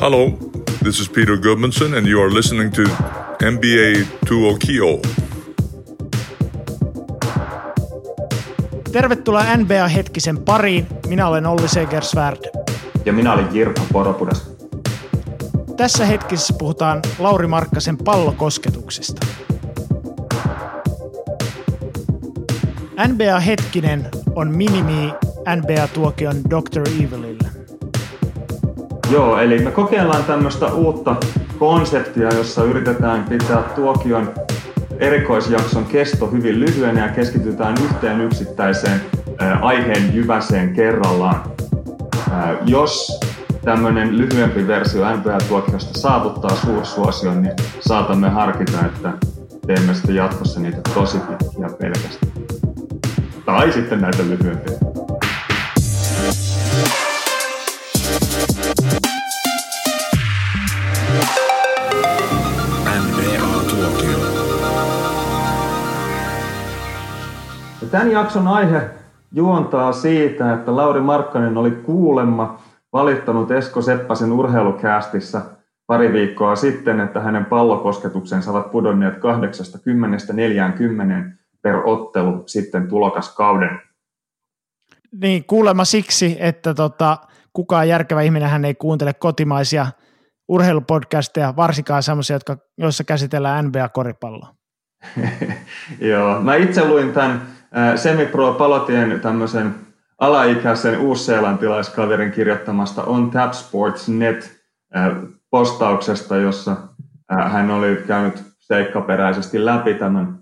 Hello, this is Peter Gudmundsson, and you are listening to NBA Tuokio. Tervetuloa NBA-hetkisen pariin. Minä olen Olli Segersvärd. Ja minä olin Jirkka Poropudas. Tässä hetkessä puhutaan Lauri Markkasen pallokosketuksesta. NBA-hetkinen on minimi NBA-tuokion Dr. Evilille. Joo, eli me kokeillaan tämmöistä uutta konseptia, jossa yritetään pitää tuokion erikoisjakson kesto hyvin lyhyenä ja keskitytään yhteen yksittäiseen aiheen jyväseen kerrallaan. Jos tämmöinen lyhyempi versio NBA-tuokiosta saavuttaa suursuosion, niin saatamme harkita, että teemme sitten jatkossa niitä tosi pitkiä pelkästään. Tai sitten näitä lyhyempiä. Tämän jakson aihe juontaa siitä, että Lauri Markkanen oli kuulemma valittanut Esko Seppäsen urheilukäästissä pari viikkoa sitten, että hänen pallokosketuksensa ovat pudonneet 80-40 per ottelu sitten tulokaskauden. Niin, kuulemma siksi, että tota, kukaan järkevä ihminen hän ei kuuntele kotimaisia urheilupodcasteja, varsinkaan sellaisia, jotka, joissa käsitellään NBA-koripalloa. Joo, mä itse luin tämän Semipro Palotien tämmöisen alaikäisen uusseelantilaiskaverin kirjoittamasta On Tap Sports Net postauksesta, jossa hän oli käynyt seikkaperäisesti läpi tämän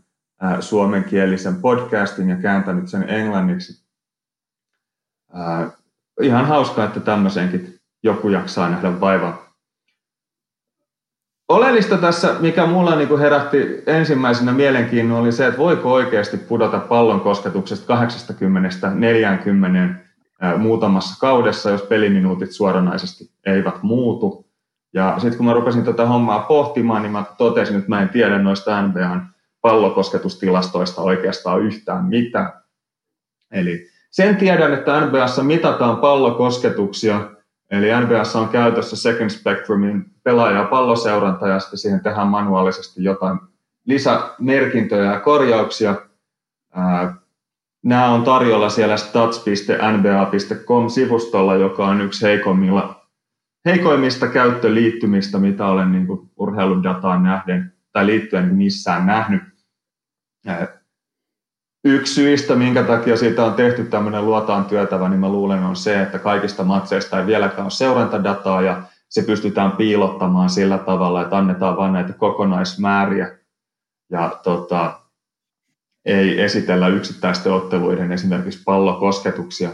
suomenkielisen podcastin ja kääntänyt sen englanniksi. Ihan hauskaa, että tämmöisenkin joku jaksaa nähdä vaivaa. Oleellista tässä, mikä mulla niin herätti ensimmäisenä mielenkiinnon, oli se, että voiko oikeasti pudota pallon kosketuksesta 80-40 muutamassa kaudessa, jos peliminuutit suoranaisesti eivät muutu. Ja sitten kun mä rupesin tätä hommaa pohtimaan, niin mä totesin, että mä en tiedä noista NBAn pallokosketustilastoista oikeastaan yhtään mitään. Eli sen tiedän, että NBAssa mitataan pallokosketuksia Eli NBAssa on käytössä Second Spectrumin pelaaja- ja palloseuranta ja sitten siihen tehdään manuaalisesti jotain lisämerkintöjä ja korjauksia. Nämä on tarjolla siellä stats.nba.com-sivustolla, joka on yksi heikoimmilla, heikoimmista käyttöliittymistä, mitä olen niin urheiludataan nähden tai liittyen missään nähnyt. Yksi syistä, minkä takia siitä on tehty tämmöinen luotaan työtävä, niin mä luulen on se, että kaikista matseista ei vieläkään ole seurantadataa ja se pystytään piilottamaan sillä tavalla, että annetaan vain näitä kokonaismääriä ja tota, ei esitellä yksittäisten otteluiden esimerkiksi pallokosketuksia.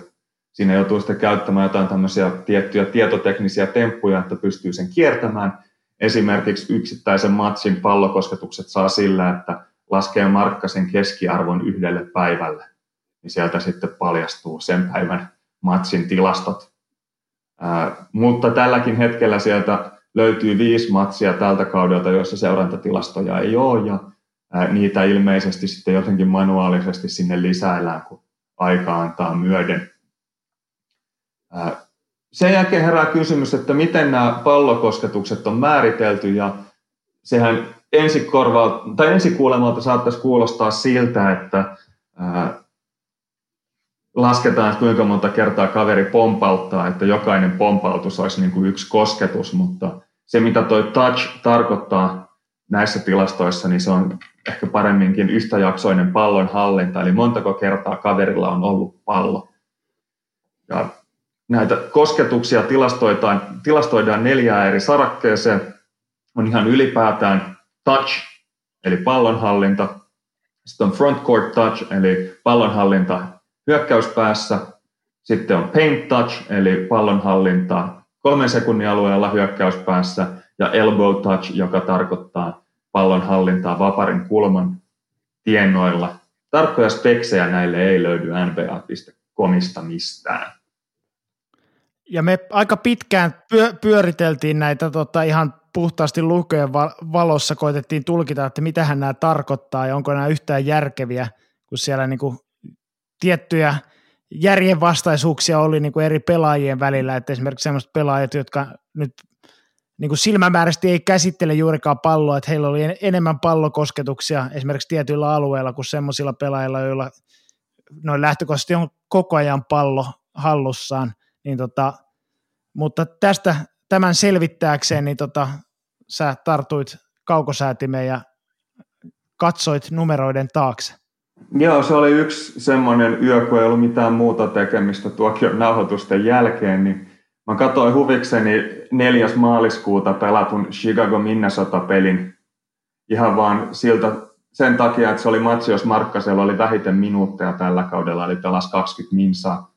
Siinä joutuu sitten käyttämään jotain tämmöisiä tiettyjä tietoteknisiä temppuja, että pystyy sen kiertämään. Esimerkiksi yksittäisen matsin pallokosketukset saa sillä, että laskee Markkasen keskiarvon yhdelle päivälle, niin sieltä sitten paljastuu sen päivän matsin tilastot. Ää, mutta tälläkin hetkellä sieltä löytyy viisi matsia tältä kaudelta, joissa seurantatilastoja ei ole, ja ää, niitä ilmeisesti sitten jotenkin manuaalisesti sinne lisäillään, kun aika antaa myöden. Ää, sen jälkeen herää kysymys, että miten nämä pallokosketukset on määritelty, ja sehän tai ensikuulemalta saattaisi kuulostaa siltä, että ää, lasketaan, että kuinka monta kertaa kaveri pompauttaa, että jokainen pompautus olisi niin kuin yksi kosketus, mutta se mitä toi touch tarkoittaa näissä tilastoissa, niin se on ehkä paremminkin yhtäjaksoinen pallon hallinta, eli montako kertaa kaverilla on ollut pallo. Ja näitä kosketuksia tilastoidaan, tilastoidaan neljään eri sarakkeeseen. On ihan ylipäätään touch, eli pallonhallinta. Sitten on front court touch, eli pallonhallinta hyökkäyspäässä. Sitten on paint touch, eli pallonhallinta kolmen sekunnin alueella hyökkäyspäässä. Ja elbow touch, joka tarkoittaa pallonhallintaa vaparin kulman tienoilla. Tarkkoja speksejä näille ei löydy nba.comista mistään. Ja me aika pitkään pyöriteltiin näitä tota, ihan puhtaasti lukujen valossa koitettiin tulkita, että mitähän nämä tarkoittaa ja onko nämä yhtään järkeviä, kun siellä niin kuin tiettyjä järjenvastaisuuksia oli niin kuin eri pelaajien välillä, että esimerkiksi sellaiset pelaajat, jotka nyt niin kuin silmämääräisesti ei käsittele juurikaan palloa, että heillä oli enemmän pallokosketuksia esimerkiksi tietyillä alueilla kuin semmoisilla pelaajilla, joilla noin lähtökohtaisesti on koko ajan pallo hallussaan, niin tota, mutta tästä tämän selvittääkseen, niin tota, sä tartuit kaukosäätimeen ja katsoit numeroiden taakse. Joo, se oli yksi semmoinen yö, kun ei ollut mitään muuta tekemistä tuokion nauhoitusten jälkeen, niin mä katsoin huvikseni 4. maaliskuuta pelatun Chicago Minnesota-pelin ihan vaan siltä, sen takia, että se oli matsi, jos Markkasella oli vähiten minuutteja tällä kaudella, eli pelas 20 minsaa.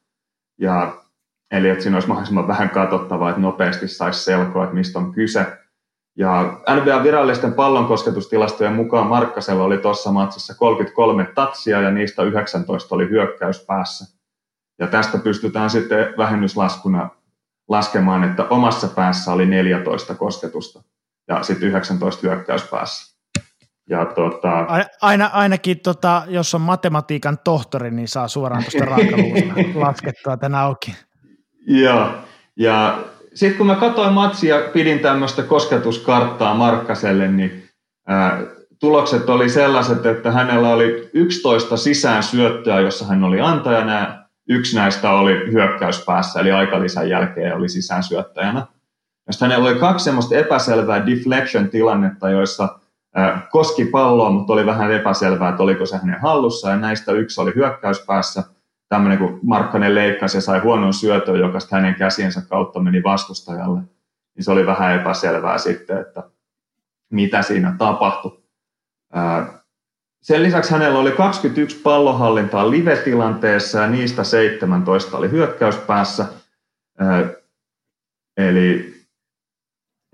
Ja, eli että siinä olisi mahdollisimman vähän katsottavaa, että nopeasti saisi selkoa, että mistä on kyse. Ja NBA virallisten pallonkosketustilastojen mukaan Markkasella oli tuossa matsissa 33 tatsia ja niistä 19 oli hyökkäyspäässä. Ja tästä pystytään sitten vähennyslaskuna laskemaan, että omassa päässä oli 14 kosketusta ja sitten 19 hyökkäyspäässä. Ja tota... Aina, ainakin, tota, jos on matematiikan tohtori, niin saa suoraan tuosta raakaluusta laskettua tänä auki. Joo, ja sitten kun mä katsoin matsia pidin tämmöistä kosketuskarttaa Markkaselle, niin ää, tulokset oli sellaiset, että hänellä oli 11 sisään syöttöä, jossa hän oli antajana. Ja yksi näistä oli hyökkäyspäässä, eli aikalisän jälkeen oli sisään syöttäjänä. Ja hänellä oli kaksi semmoista epäselvää deflection-tilannetta, joissa ää, koski palloa, mutta oli vähän epäselvää, että oliko se hänen hallussa, ja näistä yksi oli hyökkäyspäässä – tämmöinen, kun Markkanen leikkasi ja sai huonon syötön, joka hänen käsiensä kautta meni vastustajalle, niin se oli vähän epäselvää sitten, että mitä siinä tapahtui. Sen lisäksi hänellä oli 21 pallohallintaa live-tilanteessa ja niistä 17 oli hyökkäyspäässä. Eli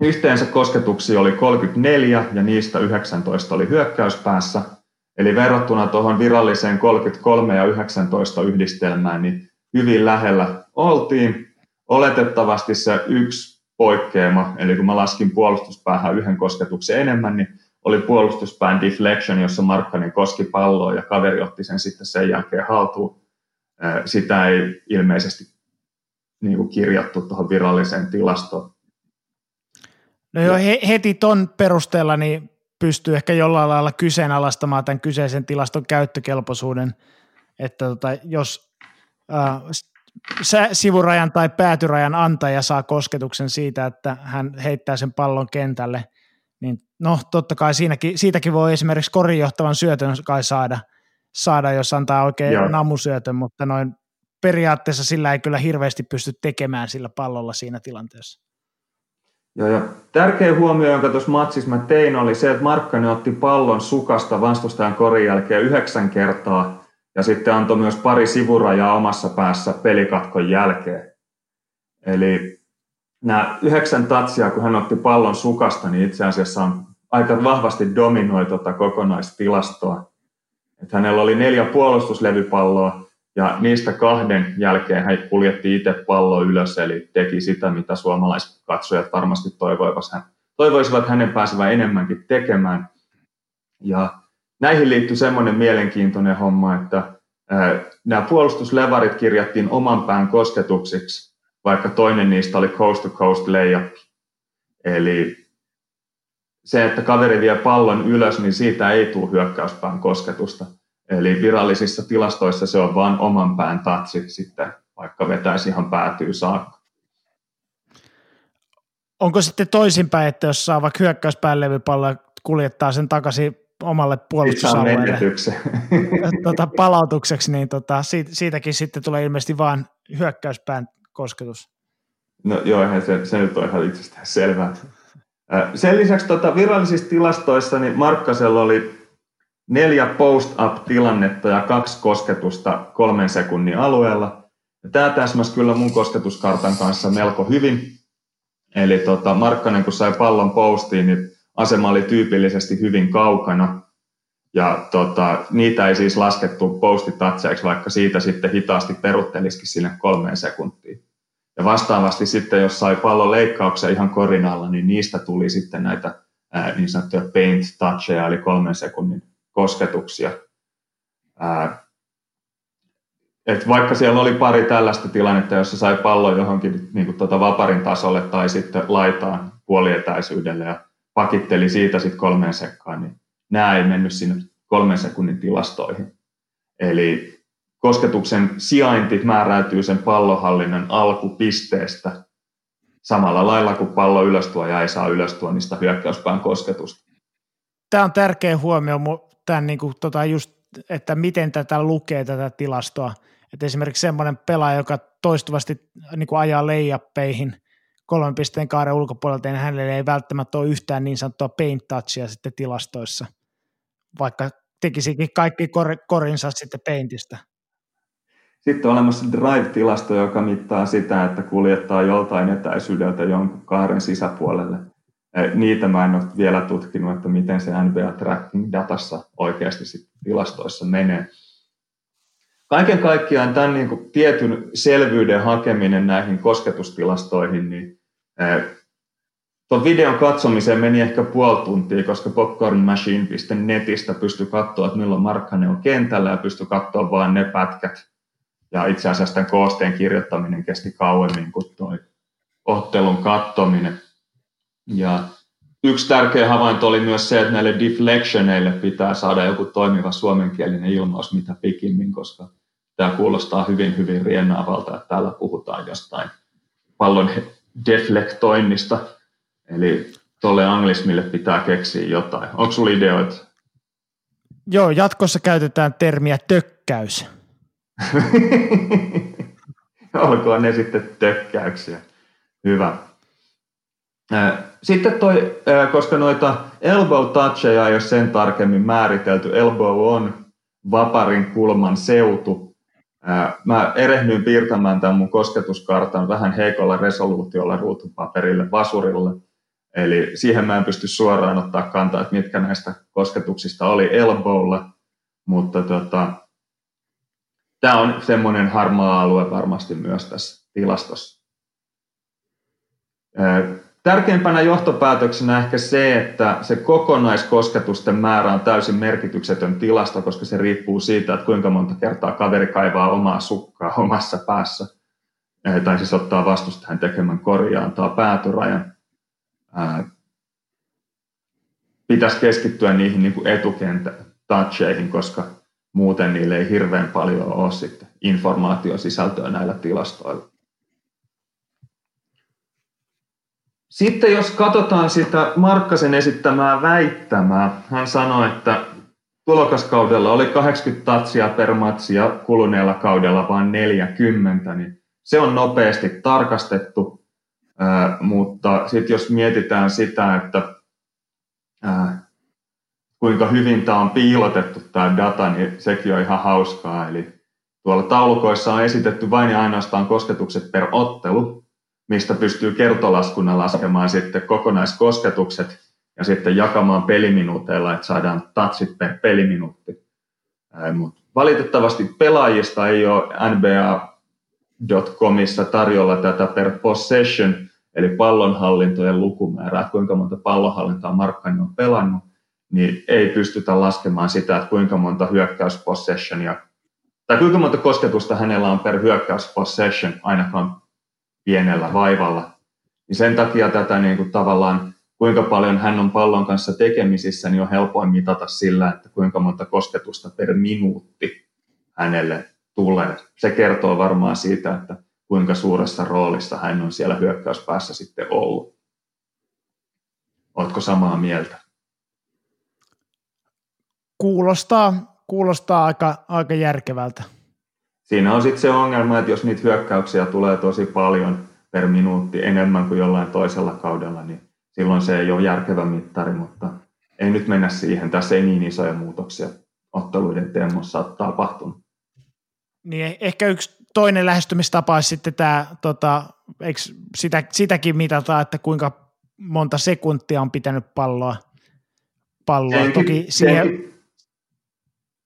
yhteensä kosketuksia oli 34 ja niistä 19 oli hyökkäyspäässä – Eli verrattuna tuohon viralliseen 33 ja 19 yhdistelmään, niin hyvin lähellä oltiin. Oletettavasti se yksi poikkeama, eli kun mä laskin puolustuspäähän yhden kosketuksen enemmän, niin oli puolustuspään deflection, jossa Markkanen koski palloa ja kaveri otti sen sitten sen jälkeen haltuun. Sitä ei ilmeisesti niin kuin kirjattu tuohon viralliseen tilastoon. No joo, heti ton perusteella niin pystyy ehkä jollain lailla kyseenalaistamaan tämän kyseisen tilaston käyttökelpoisuuden, että tota, jos äh, sivurajan tai päätyrajan antaja saa kosketuksen siitä, että hän heittää sen pallon kentälle, niin no totta kai siinäkin, siitäkin voi esimerkiksi korinjohtavan syötön kai saada, saada jos antaa oikein Joo. namusyötön, mutta noin periaatteessa sillä ei kyllä hirveästi pysty tekemään sillä pallolla siinä tilanteessa. Joo, ja tärkeä huomio, jonka tuossa matsissa mä tein, oli se, että Markkanen otti pallon sukasta vastustajan korin jälkeen yhdeksän kertaa, ja sitten antoi myös pari sivurajaa omassa päässä pelikatkon jälkeen. Eli nämä yhdeksän tatsia, kun hän otti pallon sukasta, niin itse asiassa on aika vahvasti dominoi tuota kokonaistilastoa. Että hänellä oli neljä puolustuslevypalloa, ja niistä kahden jälkeen hän kuljetti itse pallo ylös, eli teki sitä, mitä suomalaiset katsojat varmasti toivoisivat, toivoisivat hänen pääsevän enemmänkin tekemään. Ja näihin liittyy semmoinen mielenkiintoinen homma, että nämä puolustuslevarit kirjattiin oman pään kosketuksiksi, vaikka toinen niistä oli coast to coast layup. Eli se, että kaveri vie pallon ylös, niin siitä ei tule hyökkäyspään kosketusta Eli virallisissa tilastoissa se on vain oman pään tatsi sitten, vaikka vetäisi ihan päätyy saakka. Onko sitten toisinpäin, että jos saa vaikka hyökkäyspään levypallo kuljettaa sen takaisin omalle puolustusalueelle tota, palautukseksi, niin tota, siitä, siitäkin sitten tulee ilmeisesti vain hyökkäyspään kosketus. No joo, se, se nyt on ihan itsestään selvää. Sen lisäksi tota, virallisissa tilastoissa niin Markkasella oli neljä post-up-tilannetta ja kaksi kosketusta kolmen sekunnin alueella. Ja tämä täsmäsi kyllä mun kosketuskartan kanssa melko hyvin. Eli tota, Markkanen kun sai pallon postiin, niin asema oli tyypillisesti hyvin kaukana. Ja tota, niitä ei siis laskettu postitatseiksi, vaikka siitä sitten hitaasti peruttelisikin sinne kolmeen sekuntiin. Ja vastaavasti sitten, jos sai pallon leikkauksia ihan korinalla, niin niistä tuli sitten näitä ää, niin sanottuja paint toucheja, eli kolmen sekunnin kosketuksia. Ää, et vaikka siellä oli pari tällaista tilannetta, jossa sai pallon johonkin niin kuin tuota vaparin tasolle tai sitten laitaan puolietäisyydelle ja pakitteli siitä sitten kolmeen sekkaan, niin nämä ei mennyt sinne kolmen sekunnin tilastoihin. Eli kosketuksen sijainti määräytyy sen pallohallinnan alkupisteestä samalla lailla kuin pallo ylöstuoja ei saa ylöstuonnista hyökkäyspään kosketusta. Tämä on tärkeä huomio, tämän niin kuin, tota just, että miten tätä lukee tätä tilastoa. Että esimerkiksi semmoinen pelaaja, joka toistuvasti niin kuin ajaa leijappeihin kolmen pisteen kaaren ulkopuolelta, niin hänelle ei välttämättä ole yhtään niin sanottua paint touchia sitten tilastoissa, vaikka tekisikin kaikki kor, korinsa sitten paintista. Sitten on olemassa Drive-tilasto, joka mittaa sitä, että kuljettaa joltain etäisyydeltä jonkun kaaren sisäpuolelle. Niitä mä en ole vielä tutkinut, että miten se NBA Tracking datassa oikeasti sitten tilastoissa menee. Kaiken kaikkiaan tämän niin kuin tietyn selvyyden hakeminen näihin kosketustilastoihin, niin tuon videon katsomiseen meni ehkä puoli tuntia, koska popcornmachine.netistä pystyi katsoa, että milloin Markkanen on kentällä ja pystyi katsoa vain ne pätkät, ja itse asiassa tämän koosteen kirjoittaminen kesti kauemmin kuin tuo ottelun kattominen. Ja yksi tärkeä havainto oli myös se, että näille deflectioneille pitää saada joku toimiva suomenkielinen ilmaus mitä pikimmin, koska tämä kuulostaa hyvin, hyvin riennaavalta, että täällä puhutaan jostain pallon deflektoinnista. Eli tuolle anglismille pitää keksiä jotain. Onko sinulla ideoita? Joo, jatkossa käytetään termiä tökkäys. Olkoon ne sitten tökkäyksiä. Hyvä. Sitten toi, koska noita elbow toucheja ei ole sen tarkemmin määritelty, elbow on vaparin kulman seutu. Mä erehdyin piirtämään tämän mun kosketuskartan vähän heikolla resoluutiolla ruutupaperille vasurille. Eli siihen mä en pysty suoraan ottaa kantaa, että mitkä näistä kosketuksista oli elbowlla, mutta tota, tämä on semmoinen harmaa alue varmasti myös tässä tilastossa. Tärkeimpänä johtopäätöksenä ehkä se, että se kokonaiskosketusten määrä on täysin merkityksetön tilasto, koska se riippuu siitä, että kuinka monta kertaa kaveri kaivaa omaa sukkaa omassa päässä, tai siis ottaa vastustajan tekemän korjaa, antaa päätyrajan. Pitäisi keskittyä niihin niin etukentä toucheihin, koska muuten niille ei hirveän paljon ole sitten informaatiosisältöä näillä tilastoilla. Sitten jos katsotaan sitä Markkasen esittämää väittämää, hän sanoi, että tulokaskaudella oli 80 tatsia per matsi ja kuluneella kaudella vain 40, niin se on nopeasti tarkastettu, mutta sitten jos mietitään sitä, että kuinka hyvin tämä on piilotettu tämä data, niin sekin on ihan hauskaa. Eli tuolla taulukoissa on esitetty vain ja ainoastaan kosketukset per ottelu, mistä pystyy kertolaskuna laskemaan sitten kokonaiskosketukset ja sitten jakamaan peliminuuteilla, että saadaan tatsit per peliminuutti. Mutta valitettavasti pelaajista ei ole NBA.comissa tarjolla tätä per possession, eli pallonhallintojen lukumäärää, kuinka monta pallonhallintaa Markkanen on pelannut, niin ei pystytä laskemaan sitä, että kuinka monta hyökkäyspossessionia tai kuinka monta kosketusta hänellä on per hyökkäyspossession ainakaan pienellä vaivalla. Niin sen takia tätä niin kuin tavallaan, kuinka paljon hän on pallon kanssa tekemisissä, niin on helpoin mitata sillä, että kuinka monta kosketusta per minuutti hänelle tulee. Se kertoo varmaan siitä, että kuinka suuressa roolissa hän on siellä hyökkäyspäässä sitten ollut. Oletko samaa mieltä? Kuulostaa, kuulostaa aika, aika järkevältä. Siinä on sitten se ongelma, että jos niitä hyökkäyksiä tulee tosi paljon per minuutti enemmän kuin jollain toisella kaudella, niin silloin se ei ole järkevä mittari, mutta ei nyt mennä siihen. Tässä ei niin isoja muutoksia otteluiden teemossa ole tapahtunut. Niin eh, ehkä yksi toinen lähestymistapa olisi sitten tämä, tota, eikö sitä, sitäkin mitata, että kuinka monta sekuntia on pitänyt palloa. palloa. Senkin, Toki siihen,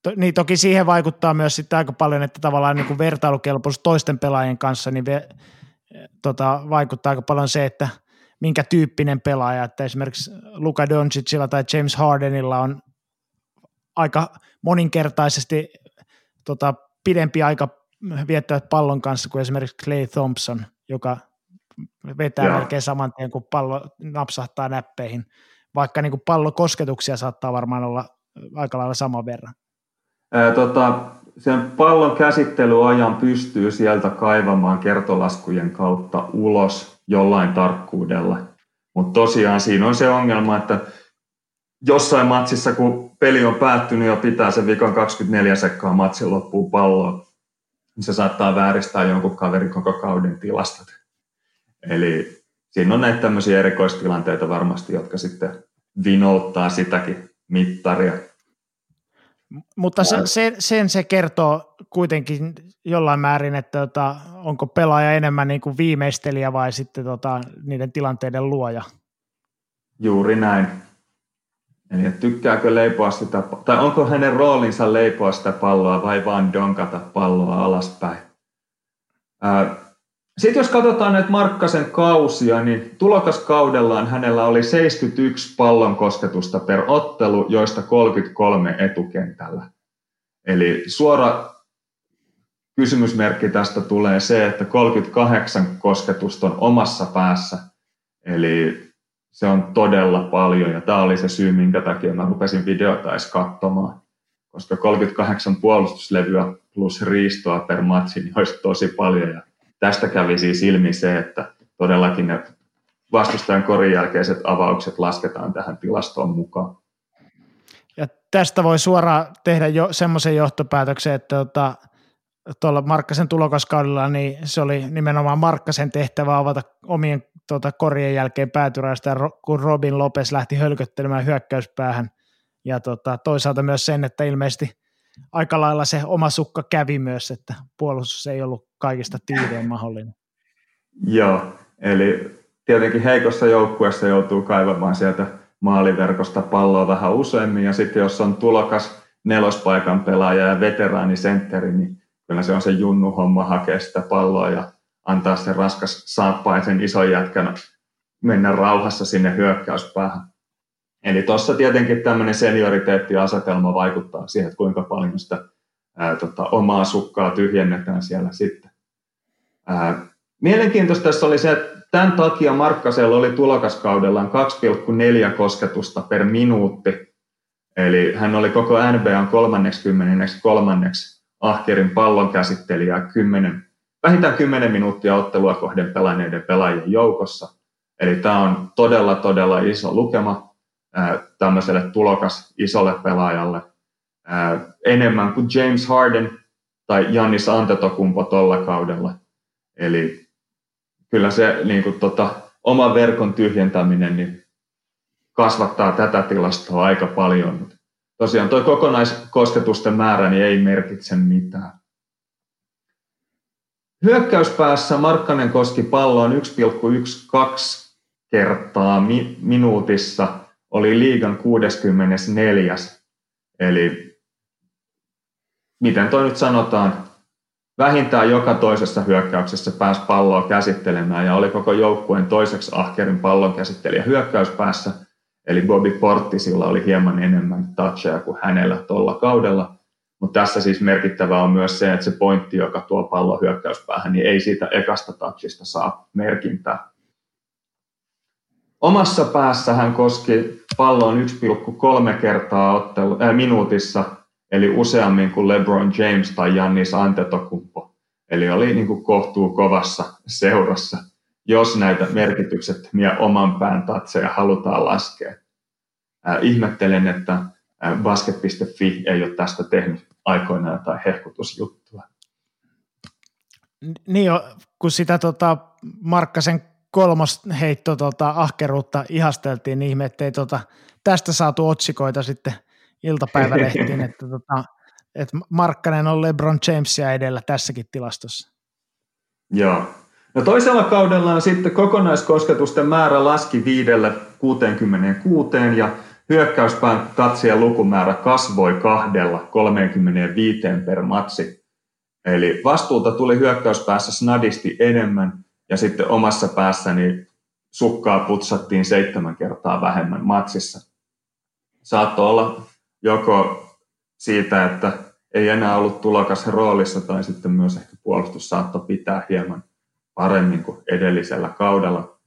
To, niin toki siihen vaikuttaa myös sitten aika paljon, että tavallaan niin kuin vertailukelpoisuus toisten pelaajien kanssa niin ve, tota, vaikuttaa aika paljon se, että minkä tyyppinen pelaaja, että esimerkiksi Luka Doncicilla tai James Hardenilla on aika moninkertaisesti tota, pidempi aika viettävät pallon kanssa kuin esimerkiksi Clay Thompson, joka vetää Joo. melkein saman tien, kun pallo napsahtaa näppeihin, vaikka niin kuin pallokosketuksia saattaa varmaan olla aika lailla saman verran. Ää, tota, sen pallon käsittelyajan pystyy sieltä kaivamaan kertolaskujen kautta ulos jollain tarkkuudella. Mutta tosiaan siinä on se ongelma, että jossain matsissa, kun peli on päättynyt ja pitää sen viikon 24 sekkaa matsin loppuun palloa, niin se saattaa vääristää jonkun kaverin koko kauden tilastot. Eli siinä on näitä tämmöisiä erikoistilanteita varmasti, jotka sitten vinouttaa sitäkin mittaria. Mutta se, se, sen se kertoo kuitenkin jollain määrin, että tota, onko pelaaja enemmän niin kuin viimeistelijä vai sitten tota, niiden tilanteiden luoja. Juuri näin. Eli tykkääkö leipoa sitä, tai onko hänen roolinsa leipoa sitä palloa vai vain donkata palloa alaspäin. Sitten jos katsotaan näitä Markkasen kausia, niin tulokaskaudellaan hänellä oli 71 pallon kosketusta per ottelu, joista 33 etukentällä. Eli suora kysymysmerkki tästä tulee se, että 38 kosketusta on omassa päässä. Eli se on todella paljon ja tämä oli se syy, minkä takia mä rupesin videota edes katsomaan. Koska 38 puolustuslevyä plus riistoa per matsi niin olisi tosi paljon ja tästä kävi siis ilmi se, että todellakin ne vastustajan korin jälkeiset avaukset lasketaan tähän tilastoon mukaan. Ja tästä voi suoraan tehdä jo semmoisen johtopäätöksen, että tota, tuolla Markkasen tulokaskaudella, niin se oli nimenomaan Markkasen tehtävä avata omien tuota, korien jälkeen päätyräistä, kun Robin Lopes lähti hölköttelemään hyökkäyspäähän. Ja tota, toisaalta myös sen, että ilmeisesti aika lailla se oma sukka kävi myös, että puolustus ei ollut kaikista tiivein mahdollinen. Joo, eli tietenkin heikossa joukkueessa joutuu kaivamaan sieltä maaliverkosta palloa vähän useammin, ja sitten jos on tulokas nelospaikan pelaaja ja veteraanisentteri, niin kyllä se on se junnu homma hakea sitä palloa ja antaa se raskas saappaisen ison jätkän mennä rauhassa sinne hyökkäyspäähän. Eli tuossa tietenkin tämmöinen senioriteettiasetelma vaikuttaa siihen, että kuinka paljon sitä ää, tota, omaa sukkaa tyhjennetään siellä sitten. Ää, mielenkiintoista tässä oli se, että tämän takia Markkasella oli tulokaskaudellaan 2,4 kosketusta per minuutti. Eli hän oli koko NBAn 30 kolmanneksi ahkerin pallon käsittelijä 10, vähintään 10 minuuttia ottelua kohden pelaajien joukossa. Eli tämä on todella, todella iso lukema tämmöiselle tulokas isolle pelaajalle. Enemmän kuin James Harden tai Jannis Antetokumpo tuolla kaudella. Eli kyllä se niin kuin, tota, oman verkon tyhjentäminen niin kasvattaa tätä tilastoa aika paljon. Tosiaan tuo kokonaiskosketusten määrä niin ei merkitse mitään. Hyökkäyspäässä Markkanen koski palloon 1,12 kertaa mi- minuutissa, oli liigan 64. Eli miten toi nyt sanotaan, vähintään joka toisessa hyökkäyksessä pääsi palloa käsittelemään ja oli koko joukkueen toiseksi ahkerin pallon käsittelijä hyökkäyspäässä. Eli Bobby Portisilla oli hieman enemmän toucheja kuin hänellä tuolla kaudella. Mutta tässä siis merkittävää on myös se, että se pointti, joka tuo pallo hyökkäyspäähän, niin ei siitä ekasta touchista saa merkintää. Omassa päässä hän koski pallon 1,3 kertaa ottelu, äh, minuutissa, eli useammin kuin LeBron James tai Jannis Antetokumpo. Eli oli niin kuin kohtuu kovassa seurassa, jos näitä merkityksettömiä oman pään tatseja halutaan laskea. Äh, ihmettelen, että äh, basket.fi ei ole tästä tehnyt aikoinaan jotain hehkutusjuttua. Niin kun sitä tota, Markkasen kolmos heitto tota, ahkeruutta ihasteltiin, niin ihme, ettei tota, tästä saatu otsikoita sitten iltapäivälehtiin, että, tota, että Markkanen on LeBron Jamesia edellä tässäkin tilastossa. Joo. No toisella kaudella sitten kokonaiskosketusten määrä laski viidelle 66 ja hyökkäyspään katsien lukumäärä kasvoi kahdella 35 per matsi. Eli vastuuta tuli hyökkäyspäässä snadisti enemmän ja sitten omassa päässäni sukkaa putsattiin seitsemän kertaa vähemmän matsissa. Saattoi olla joko siitä, että ei enää ollut tulokas roolissa tai sitten myös ehkä puolustus saattoi pitää hieman paremmin kuin edellisellä kaudella.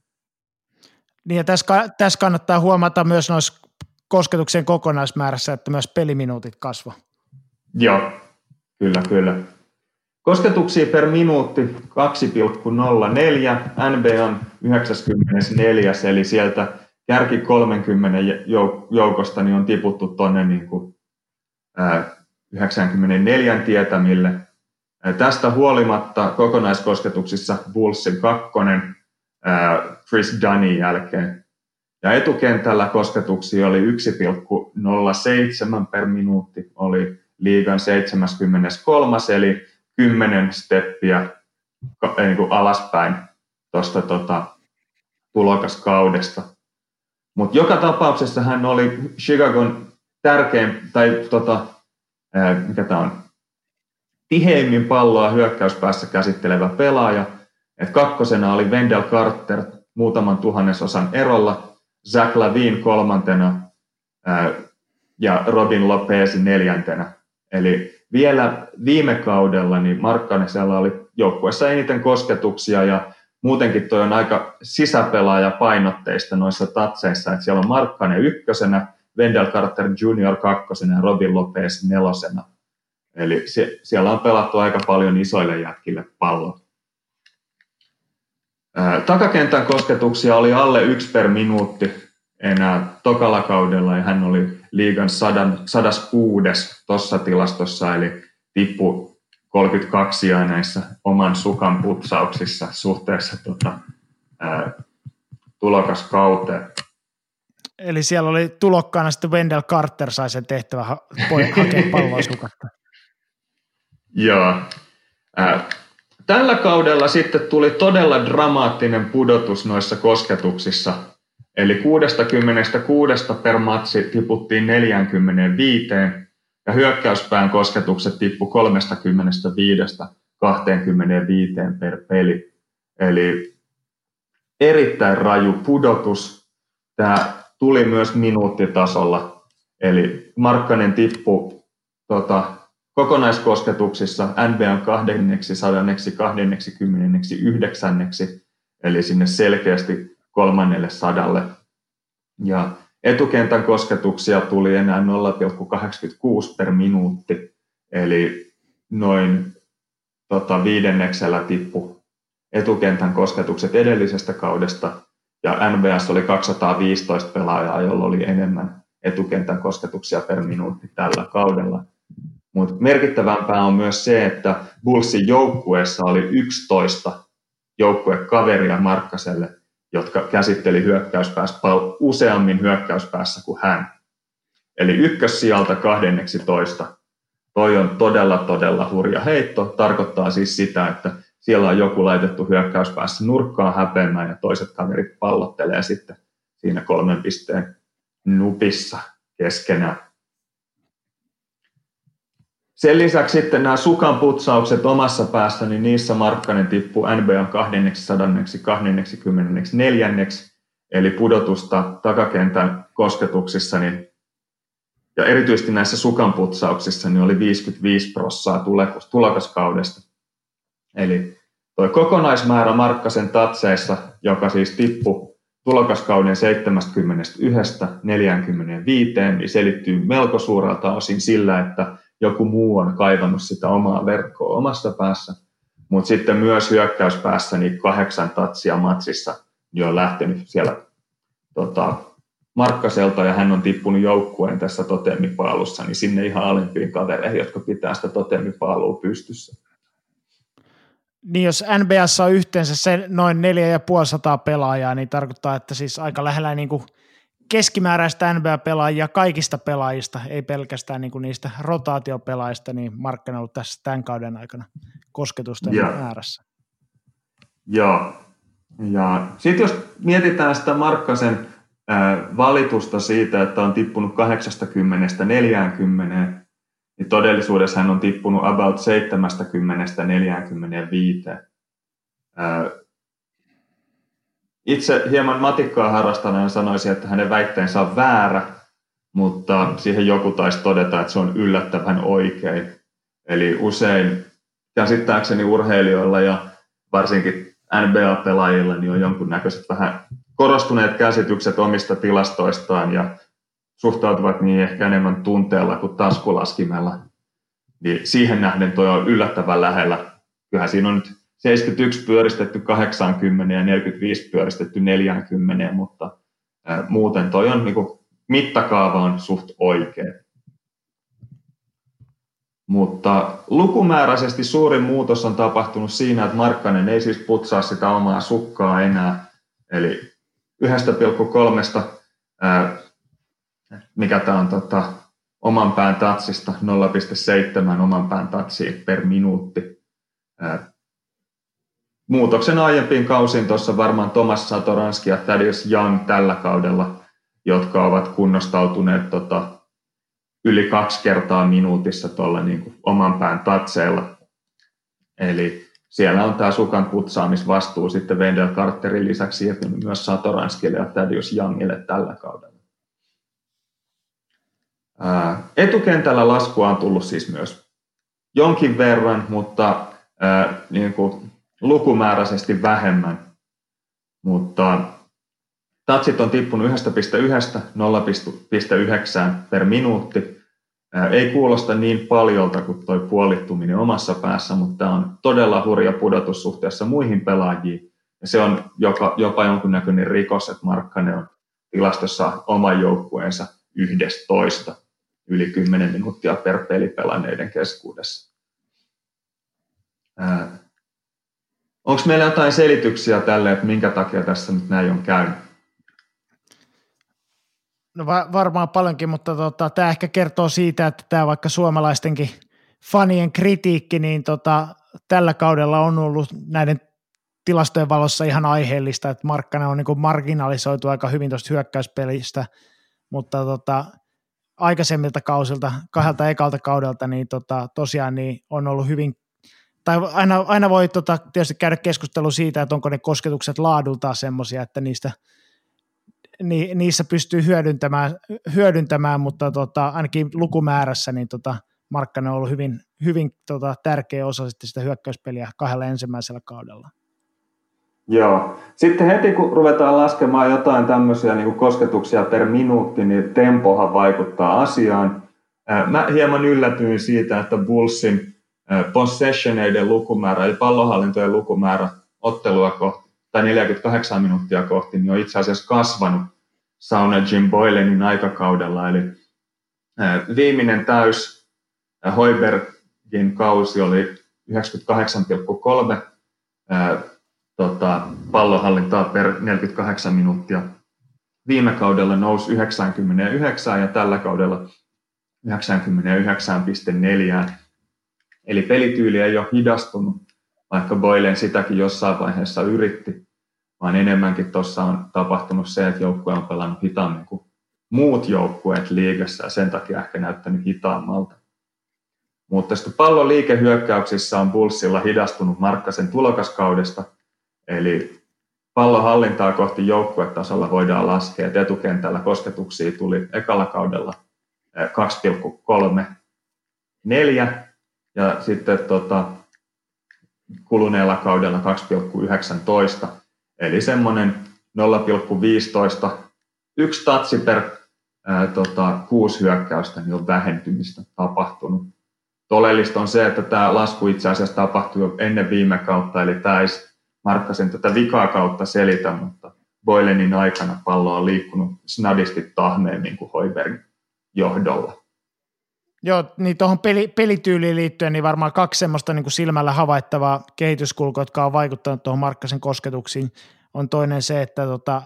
Niin ja tässä, tässä kannattaa huomata myös noissa kosketuksen kokonaismäärässä, että myös peliminuutit kasvo. Joo, kyllä, kyllä. Kosketuksia per minuutti 2,04, NB on 94, eli sieltä kärki 30 joukosta niin on tiputtu tuonne niin kuin, 94 tietämille. Tästä huolimatta kokonaiskosketuksissa Bullsin kakkonen Chris Dunnin jälkeen. Ja etukentällä kosketuksia oli 1,07 per minuutti, oli liigan 73, eli 10 steppiä niin kuin alaspäin tuosta tota, tulokaskaudesta. Mutta joka tapauksessa hän oli Chicagon tärkein, tai tota, ää, mikä tämä on, tiheimmin palloa hyökkäyspäässä käsittelevä pelaaja. Et kakkosena oli Wendell Carter muutaman tuhannesosan erolla, Zach Lavin kolmantena ää, ja Robin Lopez neljäntenä. Eli vielä viime kaudella niin Markkanesella oli joukkueessa eniten kosketuksia ja muutenkin toi on aika sisäpelaaja painotteista noissa tatseissa, että siellä on Markkanen ykkösenä, Wendell Carter Jr. kakkosena ja Robin Lopez nelosena. Eli se, siellä on pelattu aika paljon isoille jätkille pallo. Takakentän kosketuksia oli alle yksi per minuutti enää tokalla kaudella ja hän oli liigan 106 tuossa tilastossa, eli tippu 32 näissä oman sukan putsauksissa suhteessa tota, ää, tulokaskauteen. Eli siellä oli tulokkaana sitten Wendell Carter sai sen tehtävä ha- hakea palloa sukasta. Joo. Tällä kaudella sitten tuli todella dramaattinen pudotus noissa kosketuksissa. Eli 66 per matsi tiputtiin 45 ja hyökkäyspään kosketukset tippu 35 25 per peli. Eli erittäin raju pudotus. Tämä tuli myös minuuttitasolla. Eli Markkanen tippu tota, kokonaiskosketuksissa NBAn 229, eli sinne selkeästi kolmannelle sadalle. Ja etukentän kosketuksia tuli enää 0,86 per minuutti, eli noin tota, viidenneksellä tippu etukentän kosketukset edellisestä kaudesta, ja NBS oli 215 pelaajaa, jolla oli enemmän etukentän kosketuksia per minuutti tällä kaudella. Mutta merkittävämpää on myös se, että Bullsin joukkueessa oli 11 joukkuekaveria Markkaselle, jotka käsitteli hyökkäyspäässä useammin hyökkäyspäässä kuin hän. Eli ykkössijalta 12. Toi on todella, todella hurja heitto. Tarkoittaa siis sitä, että siellä on joku laitettu hyökkäyspäässä nurkkaan häpeämään ja toiset kaverit pallottelee sitten siinä kolmen pisteen nupissa keskenään. Sen lisäksi sitten nämä sukan putsaukset omassa päässä, niin niissä Markkanen tippuu NBA 224, eli pudotusta takakentän kosketuksissa, niin, ja erityisesti näissä sukan putsauksissa niin oli 55 prossaa tulokaskaudesta. Eli tuo kokonaismäärä Markkasen tatseissa, joka siis tippui tulokaskauden 71-45, niin selittyy melko suurelta osin sillä, että joku muu on kaivannut sitä omaa verkkoa omassa päässä, mutta sitten myös hyökkäyspäässä niin kahdeksan tatsia matsissa niin on lähtenyt siellä tota, Markkaselta ja hän on tippunut joukkueen tässä totemipaalussa, niin sinne ihan alempiin kavereihin, jotka pitää sitä totemipaalua pystyssä. Niin jos NBS on yhteensä se noin 4500 pelaajaa, niin tarkoittaa, että siis aika lähellä niin kuin – keskimääräistä NBA-pelaajia kaikista pelaajista, ei pelkästään niin kuin niistä rotaatiopelaajista, niin Markkanen on ollut tässä tämän kauden aikana kosketusten ja. ääressä. Joo. Ja sitten jos mietitään sitä Markkasen valitusta siitä, että on tippunut 80-40, niin todellisuudessa hän on tippunut about 70-45. Itse hieman matikkaa harrastaneena sanoisin, että hänen väitteensä on väärä, mutta siihen joku taisi todeta, että se on yllättävän oikein. Eli usein käsittääkseni urheilijoilla ja varsinkin NBA-pelaajilla niin on jonkunnäköiset vähän korostuneet käsitykset omista tilastoistaan ja suhtautuvat niin ehkä enemmän tunteella kuin taskulaskimella. Niin siihen nähden tuo on yllättävän lähellä. Kyllähän siinä on nyt 71 pyöristetty 80 ja 45 pyöristetty 40, mutta muuten toi on niin kuin, mittakaava on suht oikein. Mutta lukumääräisesti suurin muutos on tapahtunut siinä, että Markkanen ei siis putsaa sitä omaa sukkaa enää. Eli 1,3, mikä tämä on tota, oman pään tatsista, 0,7 oman pään tatsiin per minuutti. Muutoksen aiempiin kausiin tuossa varmaan Thomas Satoranski ja Thaddeus Young tällä kaudella, jotka ovat kunnostautuneet tota, yli kaksi kertaa minuutissa tuolla niin oman pään tatseilla. Eli siellä on tämä sukan putsaamisvastuu sitten Wendell Carterin lisäksi siirtynyt myös Satoranskille ja Thaddeus Youngille tällä kaudella. Ää, etukentällä laskua on tullut siis myös jonkin verran, mutta ää, niin kuin lukumääräisesti vähemmän. Mutta tatsit on tippunut 1,1 0,9 per minuutti. Ei kuulosta niin paljolta kuin tuo puolittuminen omassa päässä, mutta tämä on todella hurja pudotus suhteessa muihin pelaajiin. Ja se on jopa, jopa jonkunnäköinen rikos, että Markkanen on tilastossa oman joukkueensa 11 yli 10 minuuttia per peli pelanneiden keskuudessa. Onko meillä jotain selityksiä tälle, että minkä takia tässä nyt näin on käynyt? No va- varmaan paljonkin, mutta tota, tämä ehkä kertoo siitä, että tämä vaikka suomalaistenkin fanien kritiikki, niin tota, tällä kaudella on ollut näiden tilastojen valossa ihan aiheellista, että Markkanen on niin marginalisoitu aika hyvin tuosta hyökkäyspelistä, mutta tota, aikaisemmilta kausilta, kahdelta ekalta kaudelta, niin tota, tosiaan niin on ollut hyvin tai aina, aina voi tota, tietysti käydä keskustelu siitä, että onko ne kosketukset laadultaan semmoisia, että niistä, ni, niissä pystyy hyödyntämään, hyödyntämään mutta tota, ainakin lukumäärässä niin tota, Markkanen on ollut hyvin, hyvin tota, tärkeä osa sitten sitä hyökkäyspeliä kahdella ensimmäisellä kaudella. Joo. Sitten heti kun ruvetaan laskemaan jotain tämmöisiä niin kosketuksia per minuutti, niin tempohan vaikuttaa asiaan. Mä hieman yllätyin siitä, että Bullsin possessioneiden lukumäärä, eli pallohallintojen lukumäärä ottelua kohti, tai 48 minuuttia kohti, niin on itse asiassa kasvanut Sauna Jim Boylenin aikakaudella. Eli viimeinen täys Hoibergin kausi oli 98,3 tota, pallohallintaa per 48 minuuttia. Viime kaudella nousi 99 ja tällä kaudella 99,4. Eli pelityyli ei ole hidastunut, vaikka Boylen sitäkin jossain vaiheessa yritti, vaan enemmänkin tuossa on tapahtunut se, että joukkue on pelannut hitaammin kuin muut joukkueet liigassa ja sen takia ehkä näyttänyt hitaammalta. Mutta sitten pallon liikehyökkäyksissä on Bullsilla hidastunut Markkasen tulokaskaudesta, eli pallon hallintaa kohti joukkuetasolla voidaan laskea, että etukentällä kosketuksia tuli ekalla kaudella 2,3 4 ja sitten tota, kuluneella kaudella 2,19, eli semmoinen 0,15, yksi tatsi per ää, tota, kuusi hyökkäystä, niin on vähentymistä tapahtunut. Todellista on se, että tämä lasku itse asiassa tapahtui jo ennen viime kautta, eli tämä ei Markkasen tätä vikaa kautta selitä, mutta Boylenin aikana pallo on liikkunut snadisti tahmeemmin kuin Hoibergin johdolla. Joo, niin tuohon peli, pelityyliin liittyen niin varmaan kaksi semmoista niin kuin silmällä havaittavaa kehityskulkua, jotka on vaikuttanut tuohon Markkasen kosketuksiin. On toinen se, että tota,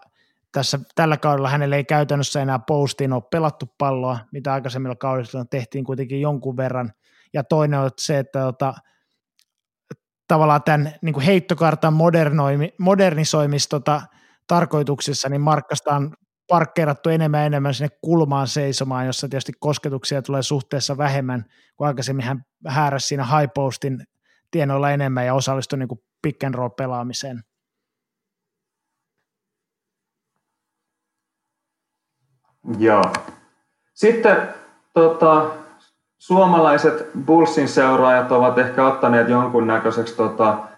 tässä, tällä kaudella hänelle ei käytännössä enää postiin ole pelattu palloa, mitä aikaisemmilla kaudella tehtiin kuitenkin jonkun verran. Ja toinen on se, että tota, tavallaan tämän niin kuin heittokartan modernisoimista tota, tarkoituksissa, niin Markkasta on parkkeerattu enemmän ja enemmän sinne kulmaan seisomaan, jossa tietysti kosketuksia tulee suhteessa vähemmän, kuin aikaisemmin hän hääräsi siinä high postin tienoilla enemmän ja osallistui niin kuin pick and roll pelaamiseen. Joo. Sitten tota, suomalaiset Bullsin seuraajat ovat ehkä ottaneet jonkunnäköiseksi tota,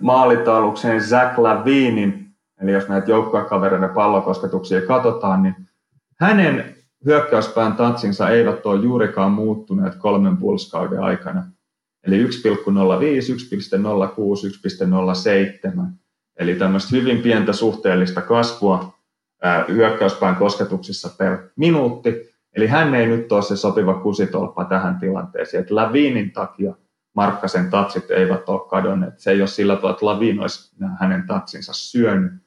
maalitaulukseen Zach Lavinin, eli jos näitä joukkuekavereiden pallokosketuksia katsotaan, niin hänen hyökkäyspään tatsinsa eivät ole juurikaan muuttuneet kolmen pulskauden aikana. Eli 1,05, 1,06, 1,07. Eli tämmöistä hyvin pientä suhteellista kasvua hyökkäyspään kosketuksissa per minuutti. Eli hän ei nyt ole se sopiva kusitolppa tähän tilanteeseen. Että Lavinin takia Markkasen tatsit eivät ole kadonneet. Se ei ole sillä tavalla, että Lavin olisi hänen tatsinsa syönyt.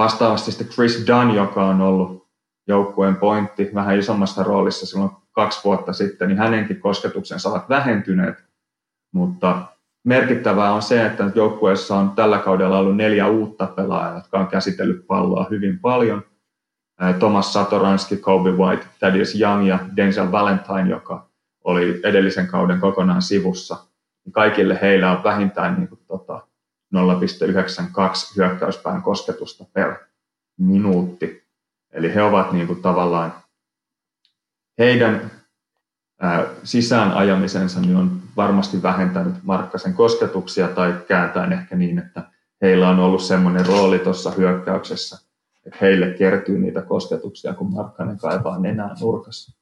Vastaavasti sitten Chris Dunn, joka on ollut joukkueen pointti vähän isommassa roolissa silloin kaksi vuotta sitten, niin hänenkin kosketuksensa ovat vähentyneet. Mutta merkittävää on se, että joukkueessa on tällä kaudella ollut neljä uutta pelaajaa, jotka on käsitellyt palloa hyvin paljon. Thomas Satoranski, Kobe White, Thaddeus Young ja Denzel Valentine, joka oli edellisen kauden kokonaan sivussa. Kaikille heillä on vähintään niin kuin, tota, 0,92 hyökkäyspään kosketusta per minuutti. Eli he ovat niin kuin, tavallaan, heidän ää, sisään ajamisensa niin on varmasti vähentänyt Markkasen kosketuksia tai kääntäen ehkä niin, että heillä on ollut semmoinen rooli tuossa hyökkäyksessä, että heille kertyy niitä kosketuksia, kun Markkanen kaivaa nenää nurkassa.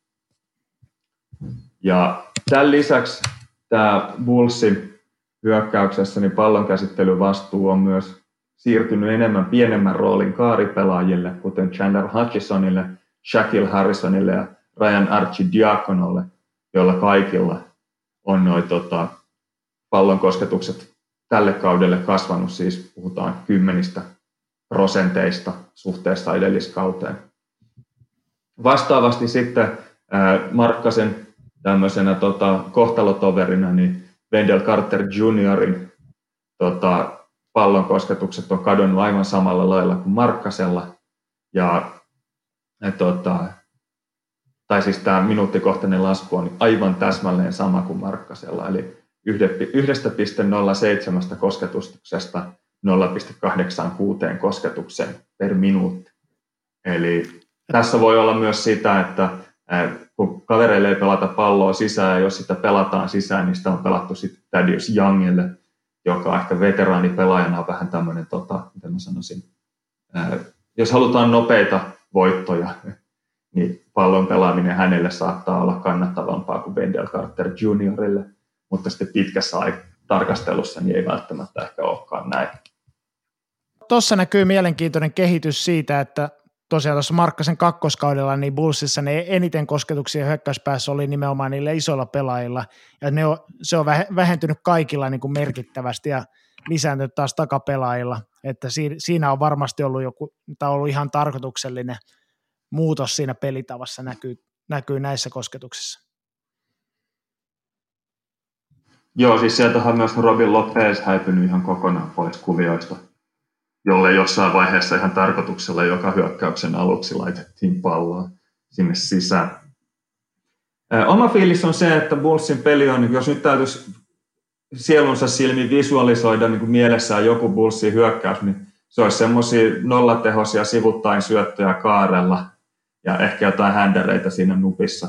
Ja tämän lisäksi tämä Bullsin hyökkäyksessä niin pallonkäsittelyvastuu on myös siirtynyt enemmän pienemmän roolin kaaripelaajille, kuten Chandler Hutchisonille, Shaquille Harrisonille ja Ryan Archidiakonolle, joilla kaikilla on noin tota, pallon kosketukset tälle kaudelle kasvanut, siis puhutaan kymmenistä prosenteista suhteessa edelliskauteen. Vastaavasti sitten Markkasen tämmöisenä tota, kohtalotoverina, niin Wendell Carter Juniorin tota, pallon kosketukset on kadonnut aivan samalla lailla kuin Markkasella. Ja, ja tota, tai siis tämä minuuttikohtainen lasku on aivan täsmälleen sama kuin Markkasella, eli 1,07 kosketuksesta 0,86 kosketuksen per minuutti. Eli tässä voi olla myös sitä, että kun kavereille ei pelata palloa sisään, ja jos sitä pelataan sisään, niin sitä on pelattu sitten Thaddeus Youngille, joka ehkä veteraanipelaajana on vähän tämmöinen, tota, miten mä sanoisin, jos halutaan nopeita voittoja, niin pallon pelaaminen hänelle saattaa olla kannattavampaa kuin Wendell Carter Juniorille, mutta sitten pitkässä tarkastelussa niin ei välttämättä ehkä olekaan näin. Tuossa näkyy mielenkiintoinen kehitys siitä, että tosiaan tuossa Markkasen kakkoskaudella, niin Bullsissa ne eniten kosketuksia hyökkäyspäässä oli nimenomaan niillä isoilla pelaajilla, ja ne on, se on vähentynyt kaikilla niin kuin merkittävästi ja lisääntynyt taas takapelaajilla, että siinä on varmasti ollut joku, tai ollut ihan tarkoituksellinen muutos siinä pelitavassa näkyy, näkyy näissä kosketuksissa. Joo, siis sieltähän myös Robin Lopez häipynyt ihan kokonaan pois kuvioista jolle jossain vaiheessa ihan tarkoituksella joka hyökkäyksen aluksi laitettiin palloa sinne sisään. Oma fiilis on se, että Bullsin peli on, jos nyt täytyisi sielunsa silmi visualisoida niin kuin mielessään joku Bullsin hyökkäys, niin se olisi semmoisia nollatehoisia sivuttain syöttöjä kaarella ja ehkä jotain händereitä siinä nupissa,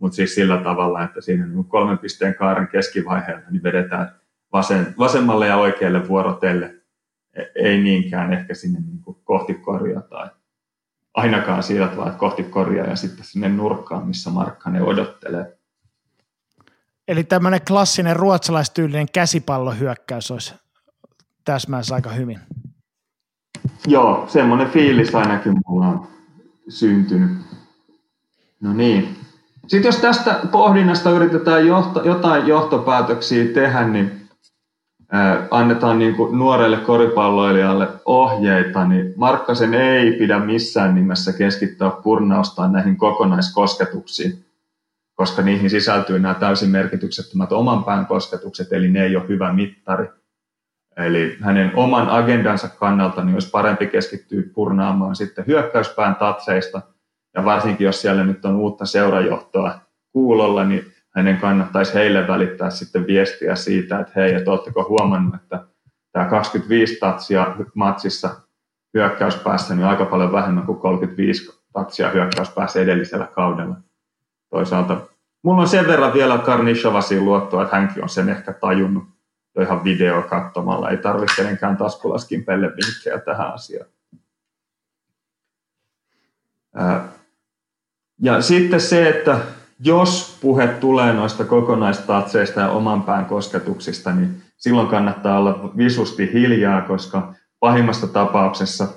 mutta siis sillä tavalla, että siinä niin kolmen pisteen kaaren keskivaiheella niin vedetään vasen, vasemmalle ja oikealle vuorotelle ei niinkään ehkä sinne niin kuin kohti korjaa tai ainakaan sillä tavalla, että kohti korjaa ja sitten sinne nurkkaan, missä Markkanen odottelee. Eli tämmöinen klassinen ruotsalaistyylinen käsipallohyökkäys olisi täsmässä aika hyvin. Joo, semmoinen fiilis ainakin mulla on syntynyt. No niin. Sitten jos tästä pohdinnasta yritetään johto, jotain johtopäätöksiä tehdä, niin annetaan niin kuin nuorelle koripalloilijalle ohjeita, niin Markkasen ei pidä missään nimessä keskittyä purnaustaan näihin kokonaiskosketuksiin, koska niihin sisältyy nämä täysin merkityksettömät oman pään kosketukset, eli ne ei ole hyvä mittari. Eli hänen oman agendansa kannalta niin olisi parempi keskittyä purnaamaan sitten hyökkäyspään tatseista, ja varsinkin jos siellä nyt on uutta seurajohtoa kuulolla, niin hänen kannattaisi heille välittää sitten viestiä siitä, että hei, että oletteko huomannut, että tämä 25 tatsia matsissa hyökkäyspäässä niin aika paljon vähemmän kuin 35 tatsia hyökkäyspäässä edellisellä kaudella. Toisaalta mulla on sen verran vielä Karnishavasiin luottoa, että hänkin on sen ehkä tajunnut jo ihan video katsomalla. Ei tarvitse kenenkään taskulaskin pelle vinkkejä tähän asiaan. Ja sitten se, että jos puhe tulee noista kokonaistatseista ja oman pään kosketuksista, niin silloin kannattaa olla visusti hiljaa, koska pahimmassa tapauksessa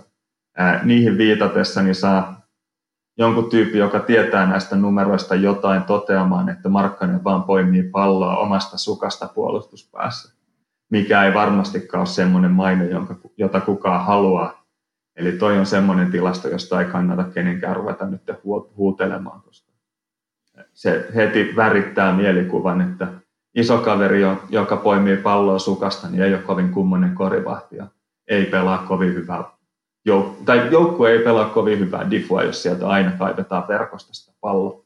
ää, niihin viitatessa niin saa jonkun tyyppi, joka tietää näistä numeroista jotain toteamaan, että Markkanen vaan poimii palloa omasta sukasta puolustuspäässä, mikä ei varmastikaan ole semmoinen maine, jonka, jota kukaan haluaa. Eli toi on semmoinen tilasto, josta ei kannata kenenkään ruveta nyt huutelemaan, koska se heti värittää mielikuvan, että iso kaveri, joka poimii palloa sukasta, niin ei ole kovin kummonen korivahti ja ei pelaa kovin hyvää jouk- tai joukkue ei pelaa kovin hyvää diffua, jos sieltä aina kaivetaan verkosta sitä palloa.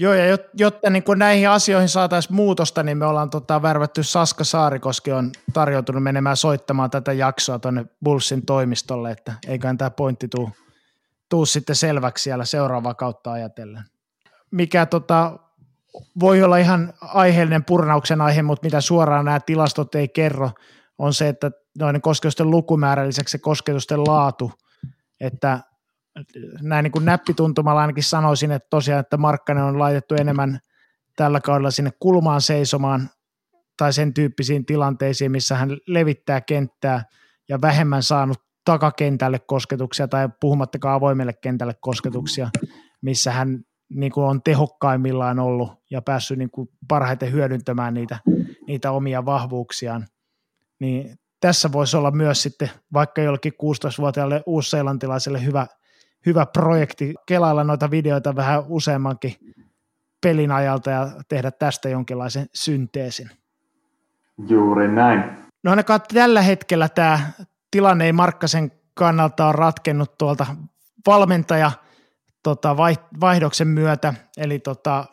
Joo, ja jotta niin kun näihin asioihin saataisiin muutosta, niin me ollaan tota, värvätty Saska Saarikoski on tarjoutunut menemään soittamaan tätä jaksoa tuonne Bullsin toimistolle, että eiköhän tämä pointti tuu, tuu sitten selväksi siellä seuraavaa kautta ajatellen. Mikä tota, voi olla ihan aiheellinen purnauksen aihe, mutta mitä suoraan nämä tilastot ei kerro, on se, että noiden kosketusten lukumäärä lisäksi se kosketusten laatu, että näin niin kuin näppituntumalla ainakin sanoisin, että tosiaan, että Markkanen on laitettu enemmän tällä kaudella sinne kulmaan seisomaan tai sen tyyppisiin tilanteisiin, missä hän levittää kenttää ja vähemmän saanut takakentälle kosketuksia tai puhumattakaan avoimelle kentälle kosketuksia, missä hän niin kuin on tehokkaimmillaan ollut ja päässyt niin kuin parhaiten hyödyntämään niitä, niitä omia vahvuuksiaan. Niin tässä voisi olla myös sitten vaikka jollekin 16-vuotiaalle uusseelantilaiselle hyvä, hyvä projekti kelailla noita videoita vähän useammankin pelin ajalta ja tehdä tästä jonkinlaisen synteesin. Juuri näin. No ainakaan tällä hetkellä tämä tilanne ei Markkasen kannalta on ratkennut tuolta valmentaja tota, vaihdoksen myötä, eli tota,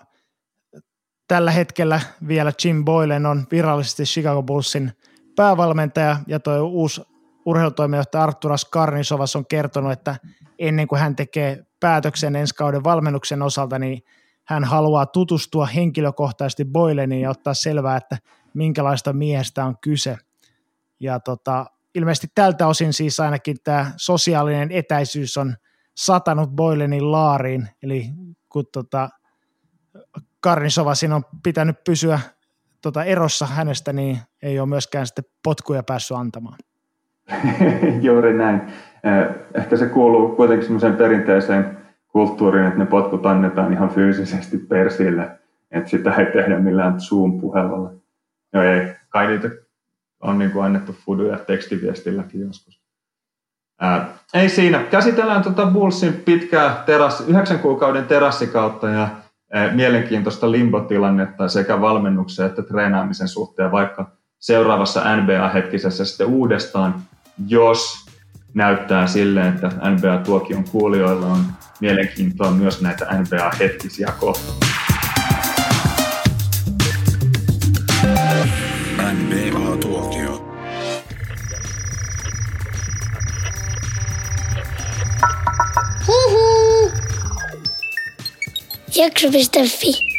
tällä hetkellä vielä Jim Boylen on virallisesti Chicago Bullsin – päävalmentaja ja tuo uusi urheilutoimijohtaja Arturas Karnisovas on kertonut, että ennen kuin hän tekee päätöksen ensi kauden valmennuksen osalta, niin hän haluaa tutustua henkilökohtaisesti Boyleniin ja ottaa selvää, että minkälaista miehestä on kyse. Ja tota, ilmeisesti tältä osin siis ainakin tämä sosiaalinen etäisyys on satanut Boylenin laariin, eli kun tota, Karnisovasin on pitänyt pysyä tota, erossa hänestä, niin ei ole myöskään sitten potkuja päässyt antamaan. Juuri näin. Ehkä se kuuluu kuitenkin semmoiseen perinteiseen kulttuuriin, että ne potkut annetaan ihan fyysisesti persille, että sitä ei tehdä millään Zoom-puhelulla. No ei, kai niitä on niin kuin annettu fuduja tekstiviestilläkin joskus. Ää, ei siinä. Käsitellään tuota Bullsin pitkää terassi, yhdeksän kuukauden terassikautta ja mielenkiintoista limbotilannetta sekä valmennuksen että treenaamisen suhteen, vaikka seuraavassa NBA-hetkisessä sitten uudestaan, jos näyttää silleen, että NBA-tuokion kuulijoilla on mielenkiintoa myös näitä NBA-hetkisiä kohtia. Jakso.fi